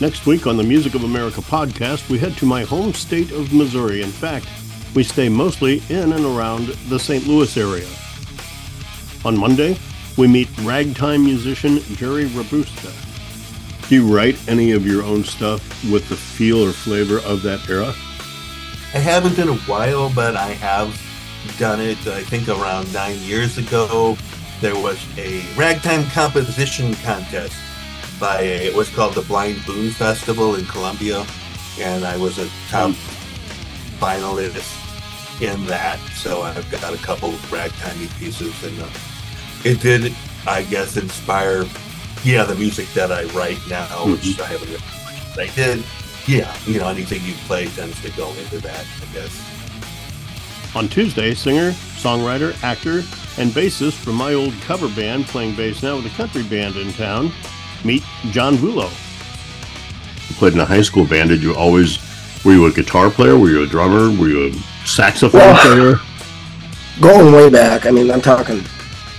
Next week on the Music of America podcast, we head to my home state of Missouri. In fact, we stay mostly in and around the St. Louis area. On Monday, we meet ragtime musician Jerry Rabushka. Do you write any of your own stuff with the feel or flavor of that era? I haven't in a while, but I have done it. I think around nine years ago, there was a ragtime composition contest by a, it was called the Blind Boone Festival in Columbia, and I was a top finalist in that. So I've got a couple ragtimey pieces, and uh, it did, I guess, inspire, yeah, the music that I write now, mm-hmm. which I haven't written much, I did. Yeah, you know, anything you play tends to go into that, I guess. On Tuesday, singer, songwriter, actor, and bassist from my old cover band playing bass now with a country band in town, meet John Vullo. You played in a high school band. Did you always, were you a guitar player? Were you a drummer? Were you a saxophone well, player? Going way back, I mean, I'm talking,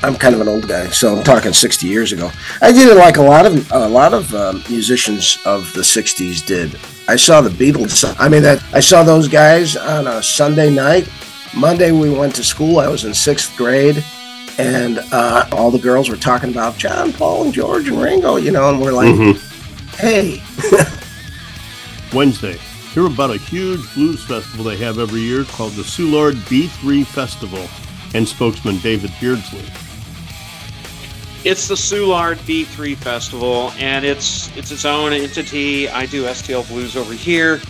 I'm kind of an old guy, so I'm talking 60 years ago. I did it like a lot of a lot of um, musicians of the 60s did. I saw the Beatles. I mean, that I saw those guys on a Sunday night. Monday we went to school. I was in sixth grade and uh, all the girls were talking about John, Paul, and George and Ringo, you know, and we're like, mm-hmm. hey. Wednesday, hear about a huge blues festival they have every year called the Soulard B3 Festival, and spokesman David Beardsley. It's the Soulard B3 Festival, and it's it's its own entity. I do STL Blues over here.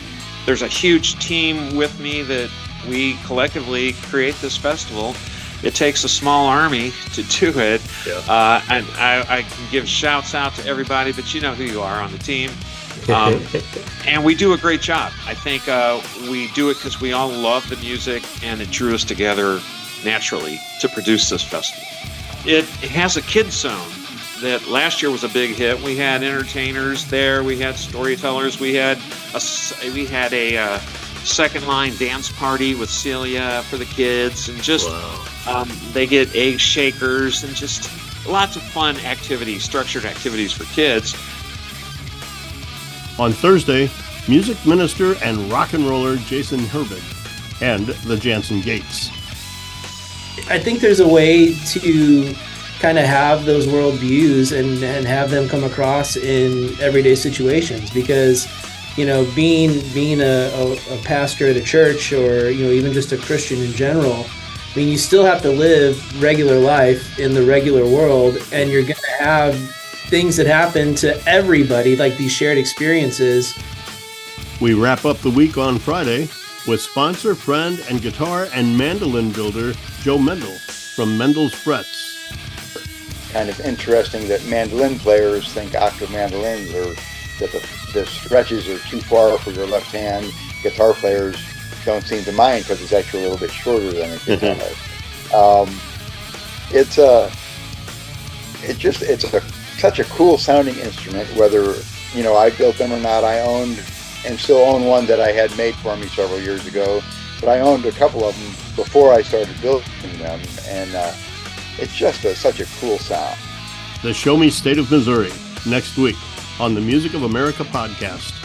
There's a huge team with me that we collectively create this festival it takes a small army to do it. Yeah. Uh, and I, I, can give shouts out to everybody, but you know who you are on the team. Um, and we do a great job. I think uh, we do it because we all love the music and it drew us together naturally to produce this festival. It, has a kids zone that last year was a big hit. We had entertainers there, we had storytellers, we had a, we had a uh, second line dance party with Celia for the kids, and just um, they get egg shakers and just lots of fun activities, structured activities for kids. On Thursday, music minister and rock and roller Jason Herbig and the Janson Gates. I think there's a way to kind of have those worldviews and, and have them come across in everyday situations because you know, being being a, a, a, pastor at a church or you know even just a Christian in general, I mean, you still have to live regular life in the regular world, and you're going to have things that happen to everybody, like these shared experiences. We wrap up the week on Friday with sponsor, friend, and guitar and mandolin builder Joe Mendel from Mendel's Frets. Kind of interesting that mandolin players think octave mandolins are that the, the stretches are too far for your left hand. Guitar players don't seem to mind because it's actually a little bit shorter than a guitar. Mm-hmm. Um, it's a, it just it's a such a cool sounding instrument. Whether you know I built them or not, I owned and still own one that I had made for me several years ago. But I owned a couple of them before I started building them, and uh, it's just a, such a cool sound. The Show Me State of Missouri next week on the Music of America podcast.